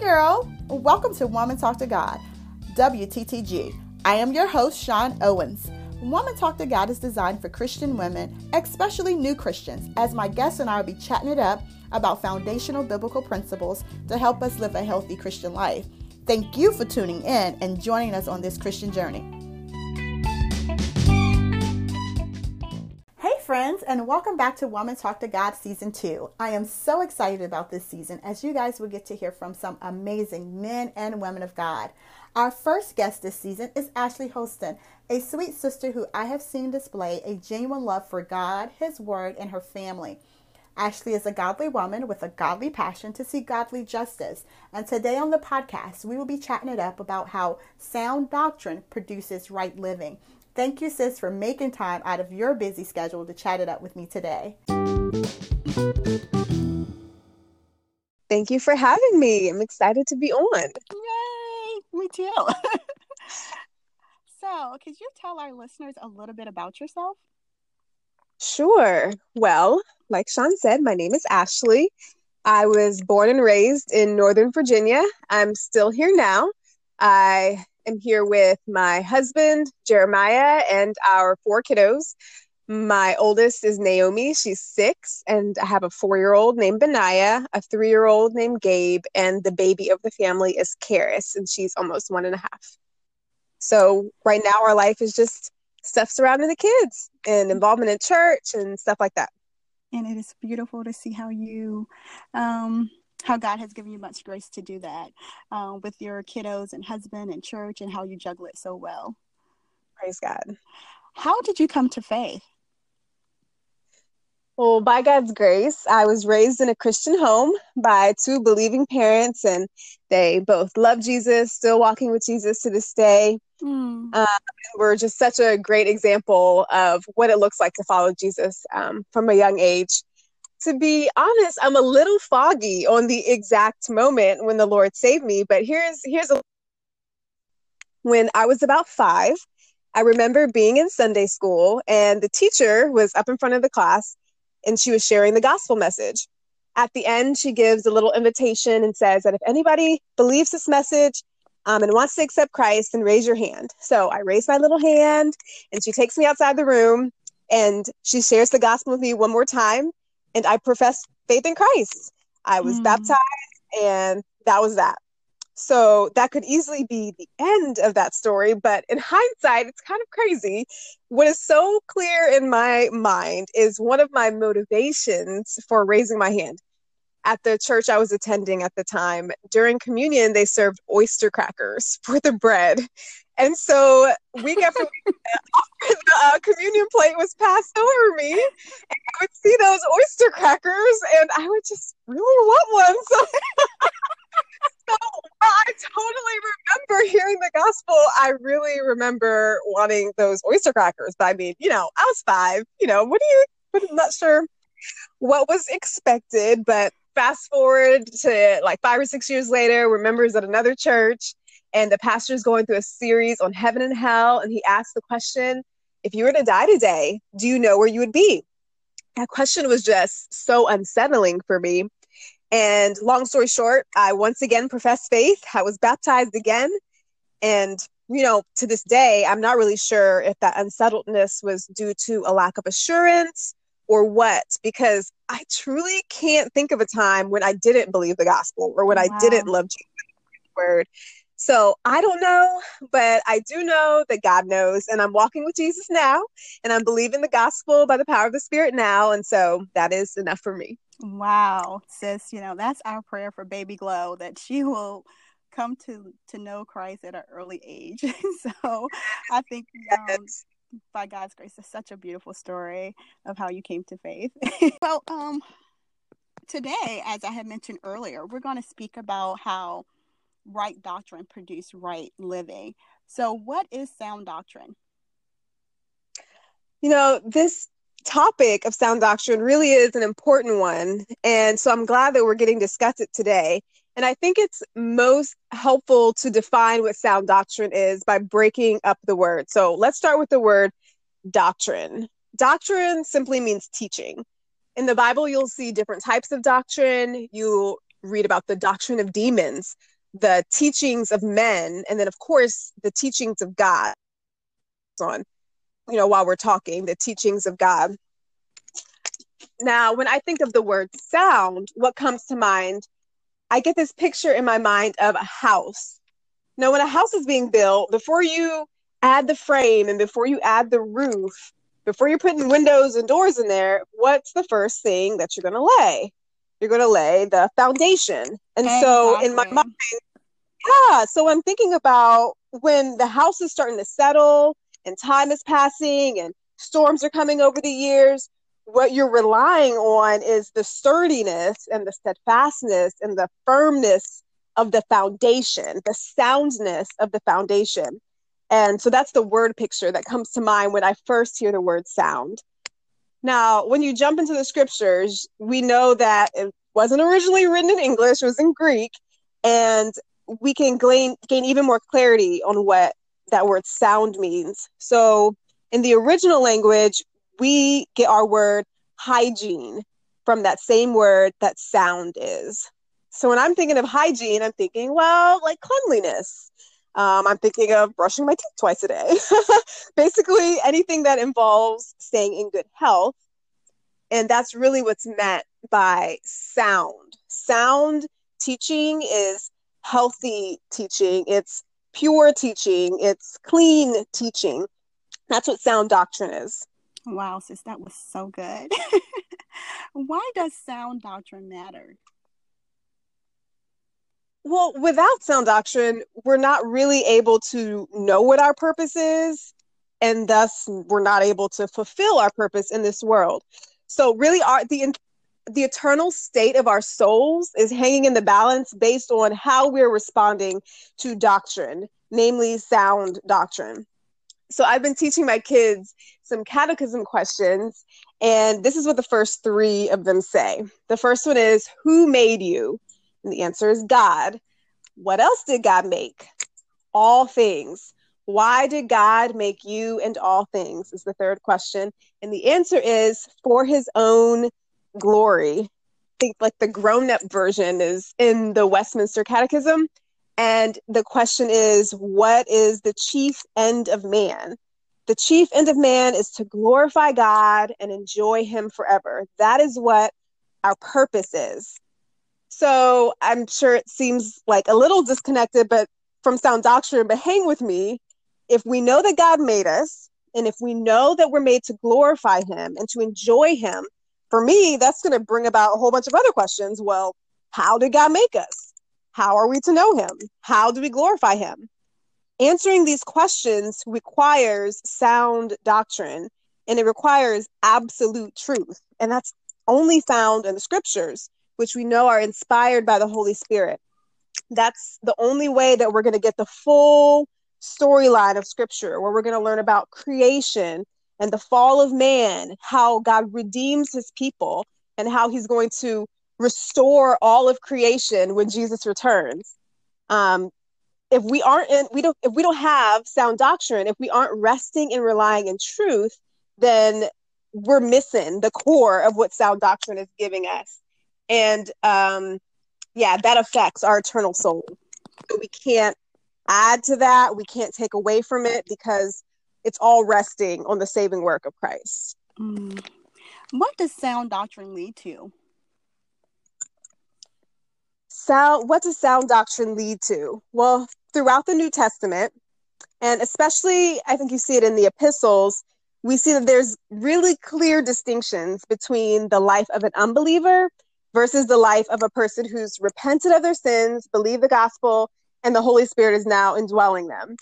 girl. Welcome to Woman Talk to God, WTTG. I am your host, Sean Owens. Woman Talk to God is designed for Christian women, especially new Christians, as my guests and I will be chatting it up about foundational biblical principles to help us live a healthy Christian life. Thank you for tuning in and joining us on this Christian journey. Friends, and welcome back to Woman Talk to God Season 2. I am so excited about this season as you guys will get to hear from some amazing men and women of God. Our first guest this season is Ashley Holston, a sweet sister who I have seen display a genuine love for God, His Word, and her family. Ashley is a godly woman with a godly passion to see godly justice. And today on the podcast, we will be chatting it up about how sound doctrine produces right living. Thank you, sis, for making time out of your busy schedule to chat it up with me today. Thank you for having me. I'm excited to be on. Yay! Me too. so, could you tell our listeners a little bit about yourself? Sure. Well, like Sean said, my name is Ashley. I was born and raised in Northern Virginia. I'm still here now. I am here with my husband, Jeremiah, and our four kiddos. My oldest is Naomi. She's six. And I have a four year old named Benaiah, a three year old named Gabe, and the baby of the family is Karis, and she's almost one and a half. So right now, our life is just stuff surrounding the kids and involvement in church and stuff like that. And it is beautiful to see how you, um, how God has given you much grace to do that um, with your kiddos and husband and church and how you juggle it so well. Praise God. How did you come to faith? Well, by God's grace, I was raised in a Christian home by two believing parents, and they both love Jesus, still walking with Jesus to this day. Mm. Um, we're just such a great example of what it looks like to follow Jesus um, from a young age. To be honest, I'm a little foggy on the exact moment when the Lord saved me, but here's here's a when I was about five, I remember being in Sunday school and the teacher was up in front of the class and she was sharing the gospel message. At the end, she gives a little invitation and says that if anybody believes this message, um, and wants to accept Christ, then raise your hand. So I raise my little hand, and she takes me outside the room, and she shares the gospel with me one more time, and I profess faith in Christ. I was mm. baptized, and that was that. So that could easily be the end of that story, but in hindsight, it's kind of crazy. What is so clear in my mind is one of my motivations for raising my hand at the church I was attending at the time, during communion, they served oyster crackers for the bread. And so week after week, the uh, communion plate was passed over me, and I would see those oyster crackers, and I would just really want one. So, so I totally remember hearing the gospel. I really remember wanting those oyster crackers. But I mean, you know, I was five. You know, what do you? I'm not sure what was expected, but fast forward to like five or six years later, we're members at another church, and the pastor is going through a series on heaven and hell. And he asked the question if you were to die today, do you know where you would be? That question was just so unsettling for me. And long story short, I once again professed faith. I was baptized again. And, you know, to this day, I'm not really sure if that unsettledness was due to a lack of assurance or what because I truly can't think of a time when I didn't believe the gospel or when wow. I didn't love Jesus word. So I don't know, but I do know that God knows, and I'm walking with Jesus now, and I'm believing the gospel by the power of the Spirit now, and so that is enough for me. Wow, sis, you know that's our prayer for Baby Glow that she will come to to know Christ at an early age. so I think um, yes by God's grace, it's such a beautiful story of how you came to faith. well, um, today, as I had mentioned earlier, we're going to speak about how right doctrine produce right living. So, what is sound doctrine? You know, this topic of sound doctrine really is an important one. And so I'm glad that we're getting to discuss it today. And I think it's most helpful to define what sound doctrine is by breaking up the word. So let's start with the word doctrine. Doctrine simply means teaching. In the Bible, you'll see different types of doctrine. You'll read about the doctrine of demons, the teachings of men, and then, of course, the teachings of God. On, you know, while we're talking, the teachings of God. Now, when I think of the word sound, what comes to mind? I get this picture in my mind of a house. Now, when a house is being built, before you add the frame and before you add the roof, before you're putting windows and doors in there, what's the first thing that you're going to lay? You're going to lay the foundation. And exactly. so, in my mind, yeah, so I'm thinking about when the house is starting to settle and time is passing and storms are coming over the years, what you're relying on is the sturdiness and the steadfastness and the firmness of the foundation, the soundness of the foundation. And so that's the word picture that comes to mind when I first hear the word sound. Now, when you jump into the scriptures, we know that it wasn't originally written in English, it was in Greek. And we can gain, gain even more clarity on what that word sound means. So, in the original language, we get our word hygiene from that same word that sound is. So when I'm thinking of hygiene, I'm thinking, well, like cleanliness. Um, I'm thinking of brushing my teeth twice a day. Basically, anything that involves staying in good health. And that's really what's meant by sound. Sound teaching is healthy teaching, it's pure teaching, it's clean teaching. That's what sound doctrine is. Wow, sis, that was so good. Why does sound doctrine matter? Well, without sound doctrine, we're not really able to know what our purpose is, and thus we're not able to fulfill our purpose in this world. So, really, our the the eternal state of our souls is hanging in the balance based on how we're responding to doctrine, namely sound doctrine. So I've been teaching my kids some catechism questions, and this is what the first three of them say. The first one is, Who made you? And the answer is God. What else did God make? All things. Why did God make you and all things? Is the third question. And the answer is for his own glory. I think like the grown up version is in the Westminster Catechism. And the question is, what is the chief end of man? The chief end of man is to glorify God and enjoy Him forever. That is what our purpose is. So I'm sure it seems like a little disconnected, but from sound doctrine, but hang with me. If we know that God made us, and if we know that we're made to glorify Him and to enjoy Him, for me, that's going to bring about a whole bunch of other questions. Well, how did God make us? How are we to know him? How do we glorify him? Answering these questions requires sound doctrine and it requires absolute truth. And that's only found in the scriptures, which we know are inspired by the Holy Spirit. That's the only way that we're going to get the full storyline of scripture, where we're going to learn about creation and the fall of man, how God redeems his people, and how he's going to restore all of creation when Jesus returns. Um, if we aren't in, we don't if we don't have sound doctrine, if we aren't resting and relying in truth, then we're missing the core of what sound doctrine is giving us. And um, yeah, that affects our eternal soul. we can't add to that, we can't take away from it because it's all resting on the saving work of Christ. Mm. What does sound doctrine lead to? sound what does sound doctrine lead to well throughout the new testament and especially i think you see it in the epistles we see that there's really clear distinctions between the life of an unbeliever versus the life of a person who's repented of their sins believed the gospel and the holy spirit is now indwelling them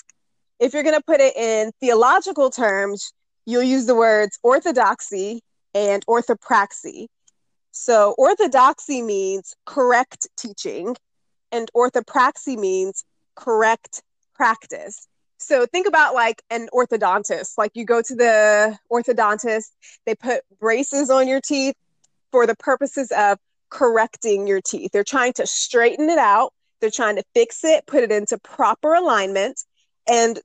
if you're going to put it in theological terms you'll use the words orthodoxy and orthopraxy so orthodoxy means correct teaching, and orthopraxy means correct practice. So think about like an orthodontist. Like you go to the orthodontist, they put braces on your teeth for the purposes of correcting your teeth. They're trying to straighten it out, they're trying to fix it, put it into proper alignment. And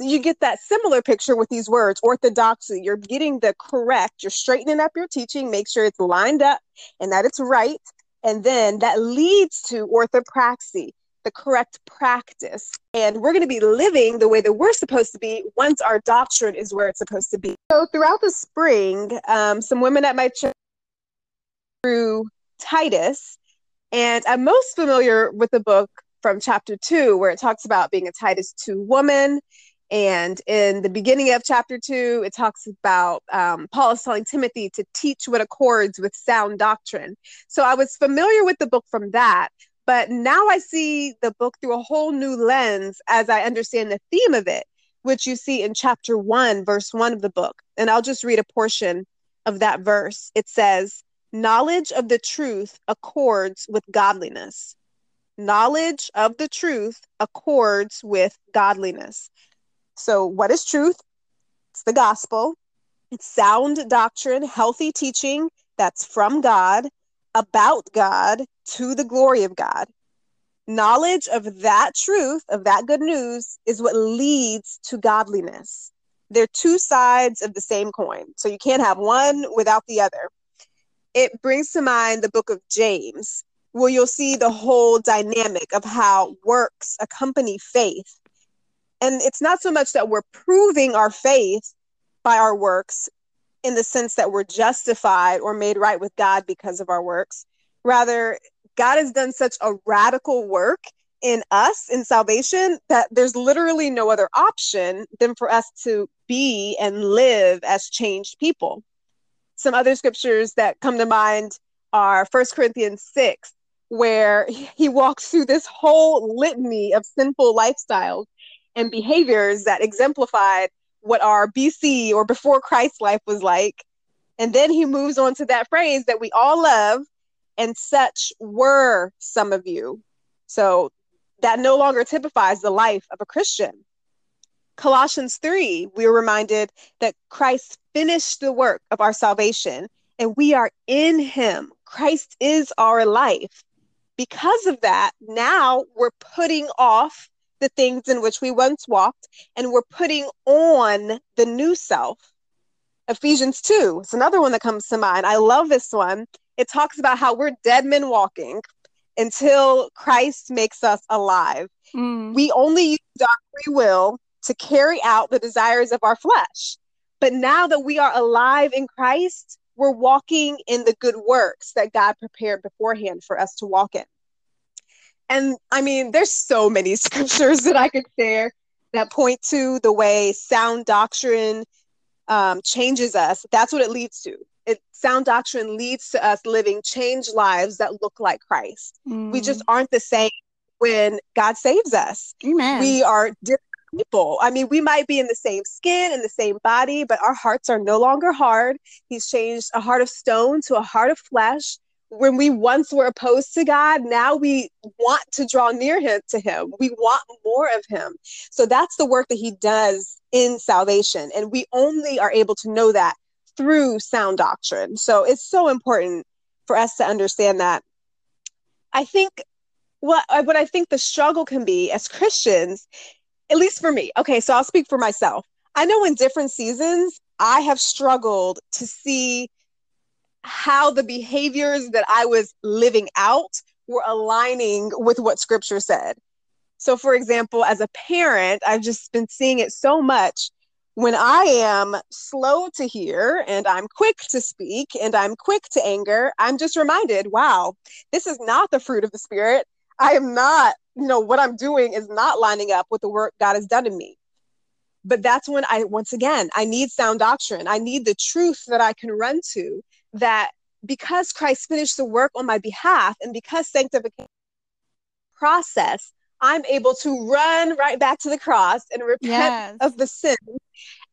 you get that similar picture with these words orthodoxy you're getting the correct you're straightening up your teaching make sure it's lined up and that it's right and then that leads to orthopraxy the correct practice. And we're going to be living the way that we're supposed to be once our doctrine is where it's supposed to be. So, throughout the spring, um, some women at my church through Titus, and I'm most familiar with the book from chapter two, where it talks about being a Titus 2 woman. And in the beginning of chapter two, it talks about um, Paul is telling Timothy to teach what accords with sound doctrine. So I was familiar with the book from that, but now I see the book through a whole new lens as I understand the theme of it, which you see in chapter one, verse one of the book. And I'll just read a portion of that verse. It says, Knowledge of the truth accords with godliness. Knowledge of the truth accords with godliness. So, what is truth? It's the gospel. It's sound doctrine, healthy teaching that's from God, about God, to the glory of God. Knowledge of that truth, of that good news, is what leads to godliness. They're two sides of the same coin. So you can't have one without the other. It brings to mind the book of James, where you'll see the whole dynamic of how works accompany faith and it's not so much that we're proving our faith by our works in the sense that we're justified or made right with God because of our works. Rather, God has done such a radical work in us in salvation that there's literally no other option than for us to be and live as changed people. Some other scriptures that come to mind are First Corinthians 6, where he walks through this whole litany of sinful lifestyles and behaviors that exemplified what our BC or before Christ life was like. And then he moves on to that phrase that we all love, and such were some of you. So that no longer typifies the life of a Christian. Colossians 3, we are reminded that Christ finished the work of our salvation and we are in him. Christ is our life. Because of that, now we're putting off the things in which we once walked, and we're putting on the new self. Ephesians 2 is another one that comes to mind. I love this one. It talks about how we're dead men walking until Christ makes us alive. Mm. We only use our free will to carry out the desires of our flesh. But now that we are alive in Christ, we're walking in the good works that God prepared beforehand for us to walk in. And I mean, there's so many scriptures that I could share that point to the way sound doctrine um, changes us. That's what it leads to. It, sound doctrine leads to us living changed lives that look like Christ. Mm. We just aren't the same when God saves us. Amen. We are different people. I mean, we might be in the same skin and the same body, but our hearts are no longer hard. He's changed a heart of stone to a heart of flesh when we once were opposed to God, now we want to draw near him to him. We want more of him. So that's the work that he does in salvation. And we only are able to know that through sound doctrine. So it's so important for us to understand that. I think what what I think the struggle can be as Christians, at least for me. Okay, so I'll speak for myself. I know in different seasons I have struggled to see how the behaviors that I was living out were aligning with what scripture said. So, for example, as a parent, I've just been seeing it so much. When I am slow to hear and I'm quick to speak and I'm quick to anger, I'm just reminded, wow, this is not the fruit of the Spirit. I am not, you know, what I'm doing is not lining up with the work God has done in me. But that's when I, once again, I need sound doctrine. I need the truth that I can run to that because Christ finished the work on my behalf and because sanctification process, I'm able to run right back to the cross and repent yes. of the sin.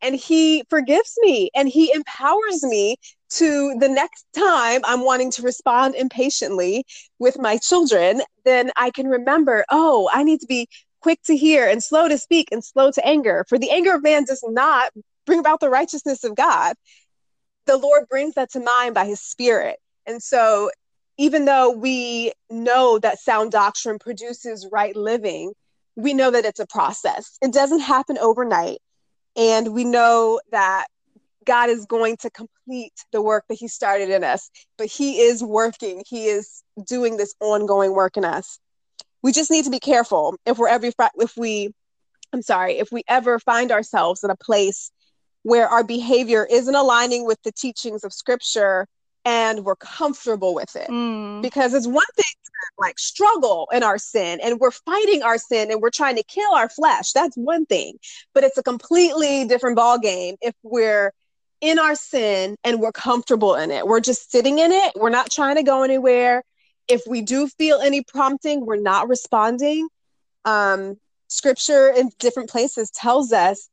And he forgives me and he empowers me to the next time I'm wanting to respond impatiently with my children, then I can remember, oh, I need to be quick to hear and slow to speak and slow to anger. For the anger of man does not bring about the righteousness of God the Lord brings that to mind by his spirit. And so, even though we know that sound doctrine produces right living, we know that it's a process. It doesn't happen overnight. And we know that God is going to complete the work that He started in us, but He is working, He is doing this ongoing work in us. we just need to be careful if we're ever if we i'm sorry if we ever find ourselves in a place where our behavior isn't aligning with the teachings of scripture and we're comfortable with it. Mm. because it's one thing to like struggle in our sin and we're fighting our sin and we're trying to kill our flesh. That's one thing. But it's a completely different ball game if we're in our sin and we're comfortable in it. We're just sitting in it. We're not trying to go anywhere. If we do feel any prompting we're not responding. Um scripture in different places tells us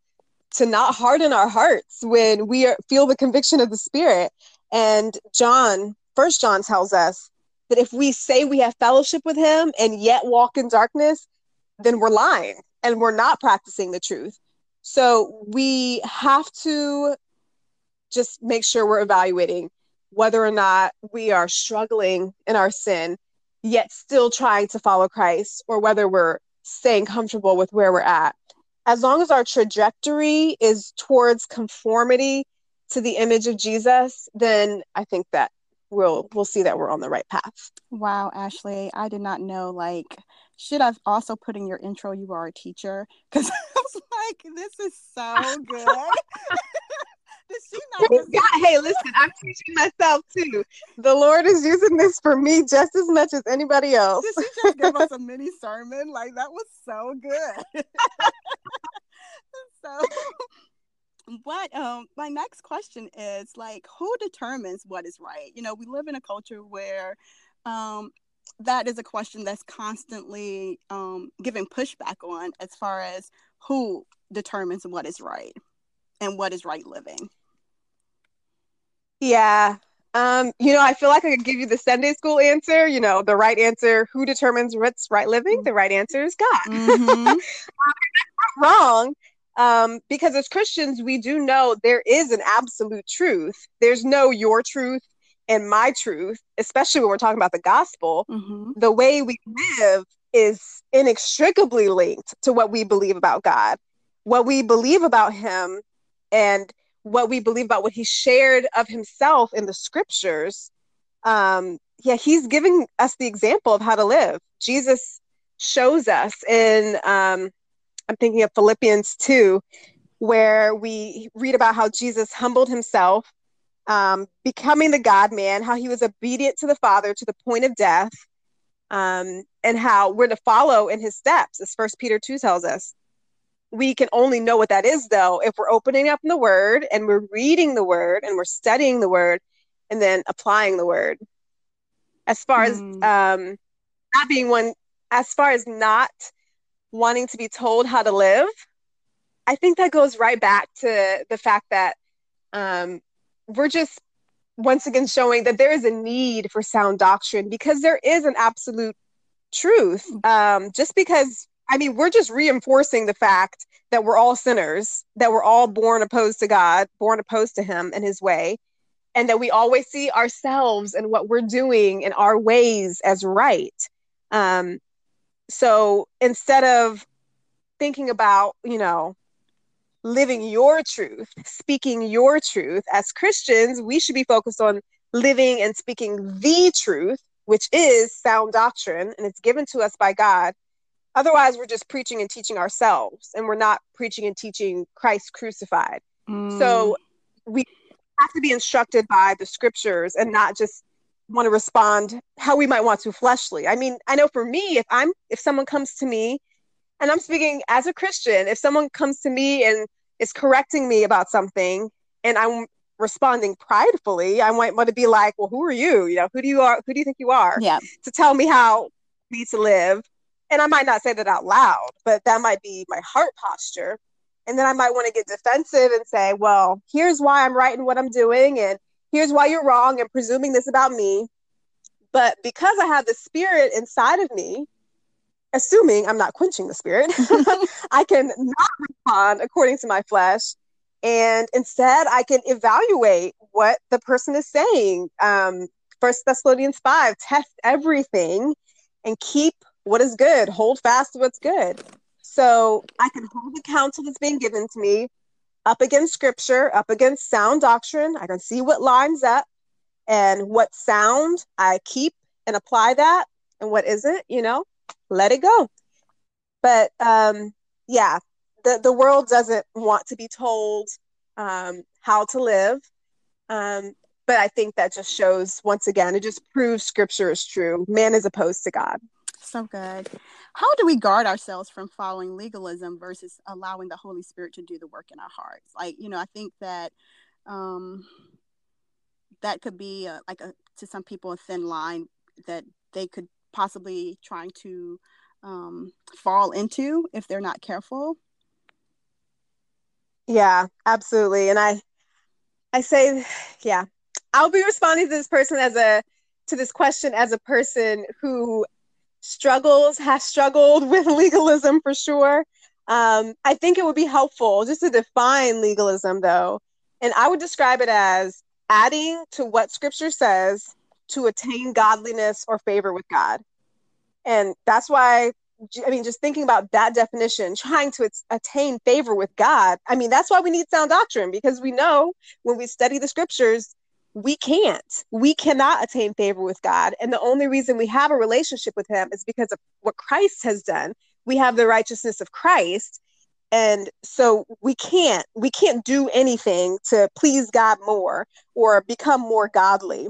to not harden our hearts when we are, feel the conviction of the spirit and John, First John tells us that if we say we have fellowship with him and yet walk in darkness, then we're lying and we're not practicing the truth. So we have to just make sure we're evaluating whether or not we are struggling in our sin, yet still trying to follow Christ, or whether we're staying comfortable with where we're at. As long as our trajectory is towards conformity to the image of Jesus, then I think that we'll we'll see that we're on the right path. Wow, Ashley, I did not know like should I've also put in your intro you are a teacher because I was like this is so good. Did she not just- hey, listen, I'm teaching myself too. The Lord is using this for me just as much as anybody else. Did she just give us a mini sermon? Like that was so good. so what um my next question is like who determines what is right? You know we live in a culture where um that is a question that's constantly um given pushback on as far as who determines what is right and what is right living. Yeah. Um you know i feel like i could give you the sunday school answer you know the right answer who determines what's right living? The right answer is god. Mm-hmm. um, wrong um, because as Christians, we do know there is an absolute truth. There's no your truth and my truth, especially when we're talking about the gospel. Mm-hmm. The way we live is inextricably linked to what we believe about God, what we believe about Him, and what we believe about what He shared of Himself in the scriptures. Um, yeah, He's giving us the example of how to live. Jesus shows us in um, I'm thinking of Philippians 2, where we read about how Jesus humbled himself, um, becoming the God man, how he was obedient to the Father to the point of death, um, and how we're to follow in his steps, as First Peter 2 tells us. We can only know what that is, though, if we're opening up the Word and we're reading the Word and we're studying the Word and then applying the Word. As far mm. as hmm. um, not being one, as far as not wanting to be told how to live, I think that goes right back to the fact that um, we're just once again showing that there is a need for sound doctrine because there is an absolute truth. Um, just because, I mean, we're just reinforcing the fact that we're all sinners, that we're all born opposed to God, born opposed to Him and His way, and that we always see ourselves and what we're doing and our ways as right. Um, so instead of thinking about, you know, living your truth, speaking your truth, as Christians, we should be focused on living and speaking the truth, which is sound doctrine, and it's given to us by God. Otherwise, we're just preaching and teaching ourselves, and we're not preaching and teaching Christ crucified. Mm. So we have to be instructed by the scriptures and not just want to respond how we might want to fleshly. I mean, I know for me, if I'm if someone comes to me and I'm speaking as a Christian, if someone comes to me and is correcting me about something and I'm responding pridefully, I might want to be like, well, who are you? You know, who do you are who do you think you are? Yeah. To tell me how me to live. And I might not say that out loud, but that might be my heart posture. And then I might want to get defensive and say, well, here's why I'm right in what I'm doing and here's why you're wrong and presuming this about me. But because I have the spirit inside of me, assuming I'm not quenching the spirit, I can not respond according to my flesh. And instead, I can evaluate what the person is saying. Um, First Thessalonians 5 test everything and keep what is good, hold fast to what's good. So I can hold the counsel that's being given to me up against scripture, up against sound doctrine. I can see what lines up and what sound I keep and apply that and what isn't, you know. let it go. But um, yeah, the, the world doesn't want to be told um, how to live. Um, but I think that just shows once again, it just proves scripture is true. Man is opposed to God. So good. How do we guard ourselves from following legalism versus allowing the Holy Spirit to do the work in our hearts? Like, you know, I think that um, that could be a, like a to some people a thin line that they could possibly trying to um, fall into if they're not careful. Yeah, absolutely. And I I say, yeah, I'll be responding to this person as a to this question as a person who struggles, has struggled with legalism for sure. Um, I think it would be helpful just to define legalism though. And I would describe it as adding to what scripture says to attain godliness or favor with God. And that's why I mean, just thinking about that definition, trying to attain favor with God. I mean, that's why we need sound doctrine because we know when we study the scriptures, we can't. We cannot attain favor with God. And the only reason we have a relationship with Him is because of what Christ has done. We have the righteousness of Christ. And so we can't we can't do anything to please God more or become more godly.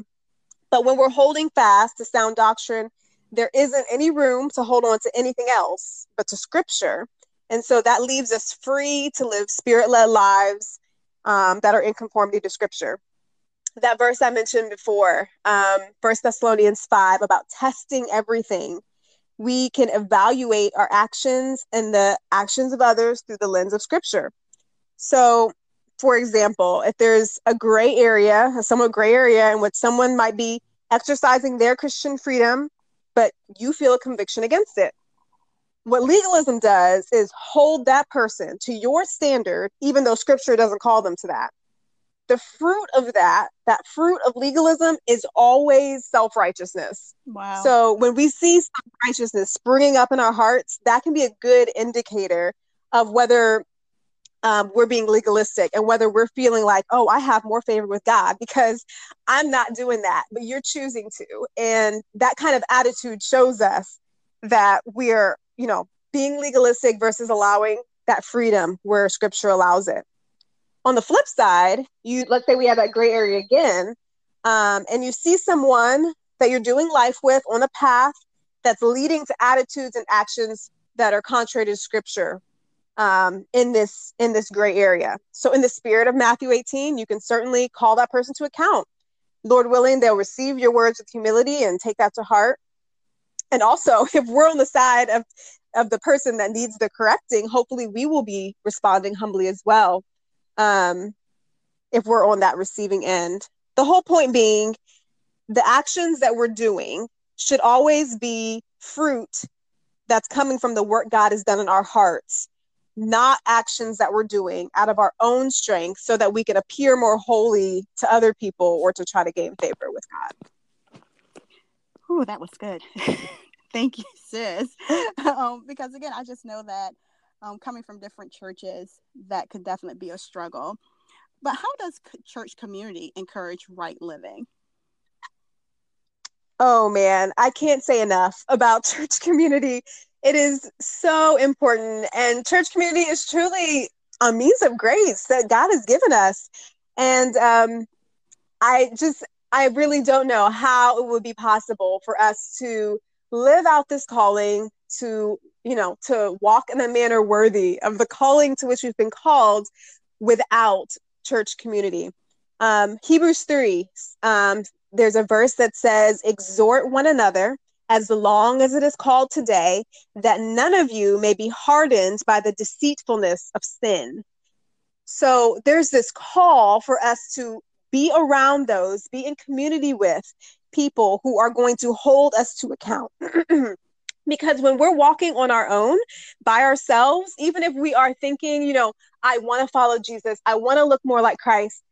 But when we're holding fast to sound doctrine there isn't any room to hold on to anything else but to scripture. And so that leaves us free to live spirit led lives um, that are in conformity to scripture. That verse I mentioned before, um, 1 Thessalonians 5, about testing everything. We can evaluate our actions and the actions of others through the lens of scripture. So, for example, if there's a gray area, a somewhat gray area in which someone might be exercising their Christian freedom but you feel a conviction against it. What legalism does is hold that person to your standard, even though scripture doesn't call them to that. The fruit of that, that fruit of legalism is always self righteousness. Wow. So when we see self righteousness springing up in our hearts, that can be a good indicator of whether um, we're being legalistic and whether we're feeling like, oh, I have more favor with God because I'm not doing that, but you're choosing to. And that kind of attitude shows us that we're, you know, being legalistic versus allowing that freedom where scripture allows it. On the flip side, you let's say we have that gray area again, um, and you see someone that you're doing life with on a path that's leading to attitudes and actions that are contrary to scripture um, in this in this gray area. So, in the spirit of Matthew 18, you can certainly call that person to account. Lord willing, they'll receive your words with humility and take that to heart. And also, if we're on the side of of the person that needs the correcting, hopefully we will be responding humbly as well. Um, if we're on that receiving end, the whole point being, the actions that we're doing should always be fruit that's coming from the work God has done in our hearts not actions that we're doing out of our own strength so that we can appear more holy to other people or to try to gain favor with God. Oh, that was good. Thank you, sis. um, because again, I just know that um, coming from different churches, that could definitely be a struggle. But how does church community encourage right living? Oh man, I can't say enough about church community it is so important. And church community is truly a means of grace that God has given us. And um, I just, I really don't know how it would be possible for us to live out this calling to, you know, to walk in a manner worthy of the calling to which we've been called without church community. Um, Hebrews 3, um, there's a verse that says, Exhort one another as long as it is called today, that none of you may be hardened by the deceitfulness of sin. So there's this call for us to be around those, be in community with people who are going to hold us to account. because when we're walking on our own by ourselves, even if we are thinking, you know, I want to follow Jesus, I want to look more like Christ,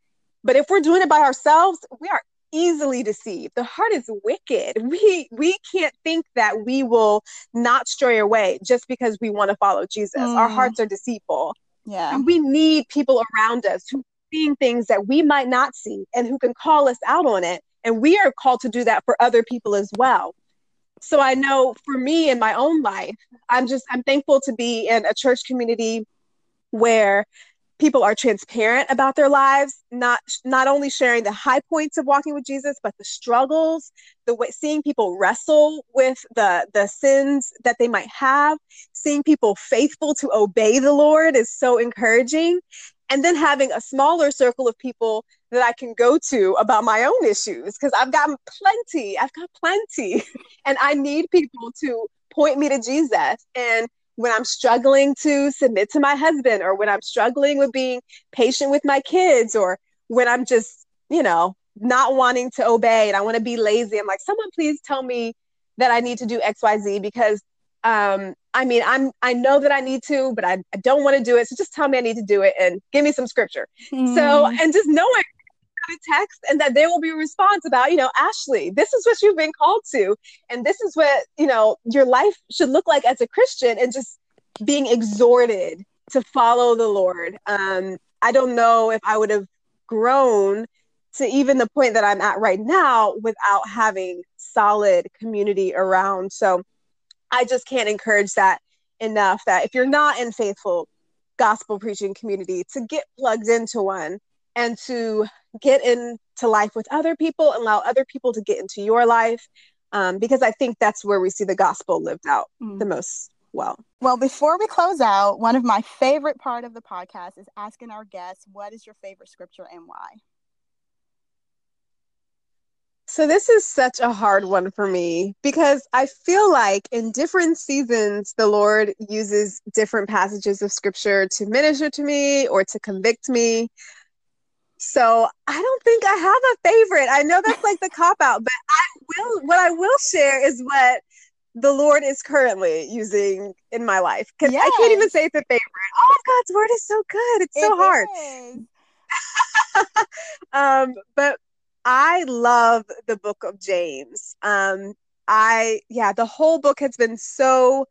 but if we're doing it by ourselves, we are easily deceived. The heart is wicked. We we can't think that we will not stray away just because we want to follow Jesus. Mm. Our hearts are deceitful. Yeah. And we need people around us who seeing things that we might not see and who can call us out on it. And we are called to do that for other people as well. So I know for me in my own life, I'm just I'm thankful to be in a church community where people are transparent about their lives not not only sharing the high points of walking with jesus but the struggles the way seeing people wrestle with the the sins that they might have. Seeing people faithful to obey the lord is so encouraging. And then having a smaller circle of people that I can go to about my own issues because I've got plenty. I've got plenty. and I need people to point me to Jesus. And when I'm struggling to submit to my husband, or when I'm struggling with being patient with my kids, or when I'm just, you know, not wanting to obey and I want to be lazy, I'm like, someone please tell me that I need to do XYZ because um, I mean, I'm I know that I need to, but I, I don't want to do it. So just tell me I need to do it and give me some scripture. Mm. So and just knowing a text and that there will be a response about, you know, Ashley, this is what you've been called to. And this is what, you know, your life should look like as a Christian and just being exhorted to follow the Lord. Um, I don't know if I would have grown to even the point that I'm at right now without having solid community around. So I just can't encourage that enough that if you're not in faithful gospel preaching community to get plugged into one and to get into life with other people and allow other people to get into your life um, because i think that's where we see the gospel lived out mm. the most well well before we close out one of my favorite part of the podcast is asking our guests what is your favorite scripture and why so this is such a hard one for me because I feel like in different seasons the Lord uses different passages of scripture to minister to me or to convict me. So I don't think I have a favorite. I know that's like the cop out, but I will what I will share is what the Lord is currently using in my life. Because yes. I can't even say it's a favorite. Oh, God's word is so good. It's so it hard. um, but I love the book of James. Um, I yeah, the whole book has been so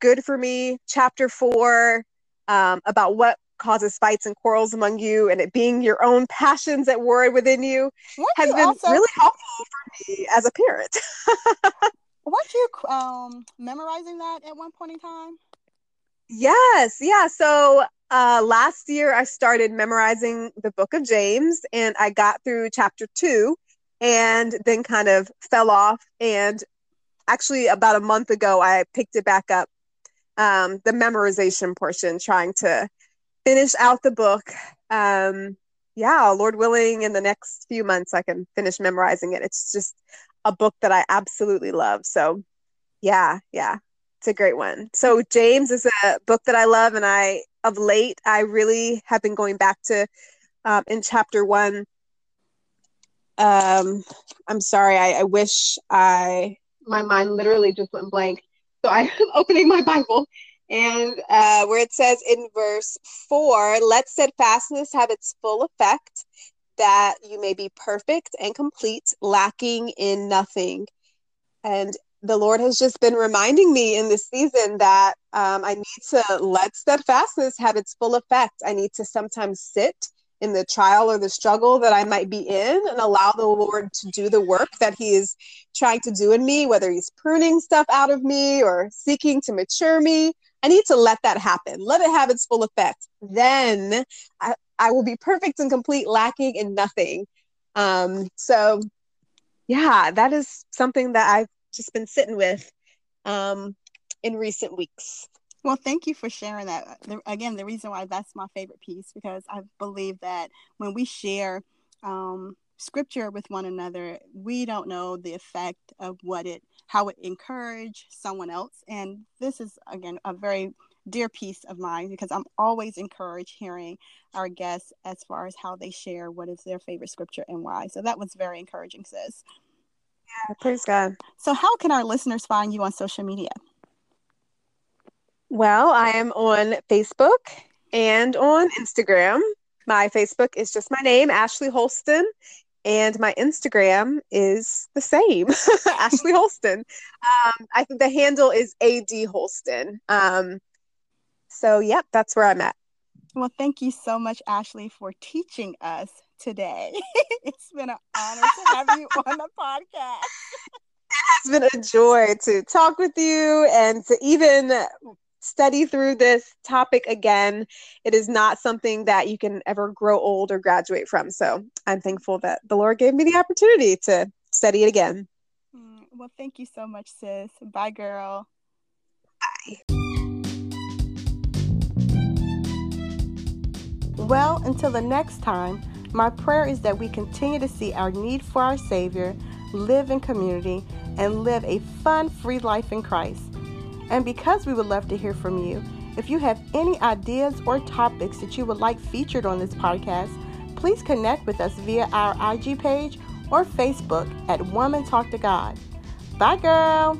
good for me. Chapter four um, about what causes fights and quarrels among you and it being your own passions at war within you weren't has you been also, really helpful for me as a parent. weren't you um, memorizing that at one point in time? Yes, yeah. So uh, last year I started memorizing the book of James and I got through chapter two and then kind of fell off. And actually, about a month ago, I picked it back up, um, the memorization portion, trying to finish out the book. Um, yeah, Lord willing, in the next few months, I can finish memorizing it. It's just a book that I absolutely love. So, yeah, yeah, it's a great one. So, James is a book that I love, and I, of late, I really have been going back to um, in chapter one. Um, I'm sorry, I, I wish I, my mind literally just went blank. So, I'm opening my Bible and uh, where it says in verse 4 let steadfastness have its full effect that you may be perfect and complete lacking in nothing and the lord has just been reminding me in this season that um, i need to let steadfastness have its full effect i need to sometimes sit in the trial or the struggle that I might be in and allow the Lord to do the work that He is trying to do in me, whether He's pruning stuff out of me or seeking to mature me. I need to let that happen. Let it have its full effect. Then I, I will be perfect and complete, lacking in nothing. Um, so, yeah, that is something that I've just been sitting with um, in recent weeks. Well, thank you for sharing that. Again, the reason why that's my favorite piece because I believe that when we share um, scripture with one another, we don't know the effect of what it how it encourage someone else. And this is, again, a very dear piece of mine because I'm always encouraged hearing our guests as far as how they share what is their favorite scripture and why. So that was very encouraging, sis. Yeah, praise God. So, how can our listeners find you on social media? Well, I am on Facebook and on Instagram. My Facebook is just my name, Ashley Holston, and my Instagram is the same, Ashley Holston. Um, I think the handle is AD Holston. Um, so, yep, that's where I'm at. Well, thank you so much, Ashley, for teaching us today. it's been an honor to have you on the podcast. It has been a joy to talk with you and to even study through this topic again. It is not something that you can ever grow old or graduate from. So I'm thankful that the Lord gave me the opportunity to study it again. Mm, well, thank you so much, sis. Bye, girl. Bye. Well, until the next time, my prayer is that we continue to see our need for our Savior, live in community, and live a fun, free life in Christ. And because we would love to hear from you, if you have any ideas or topics that you would like featured on this podcast, please connect with us via our IG page or Facebook at Woman Talk to God. Bye, girl.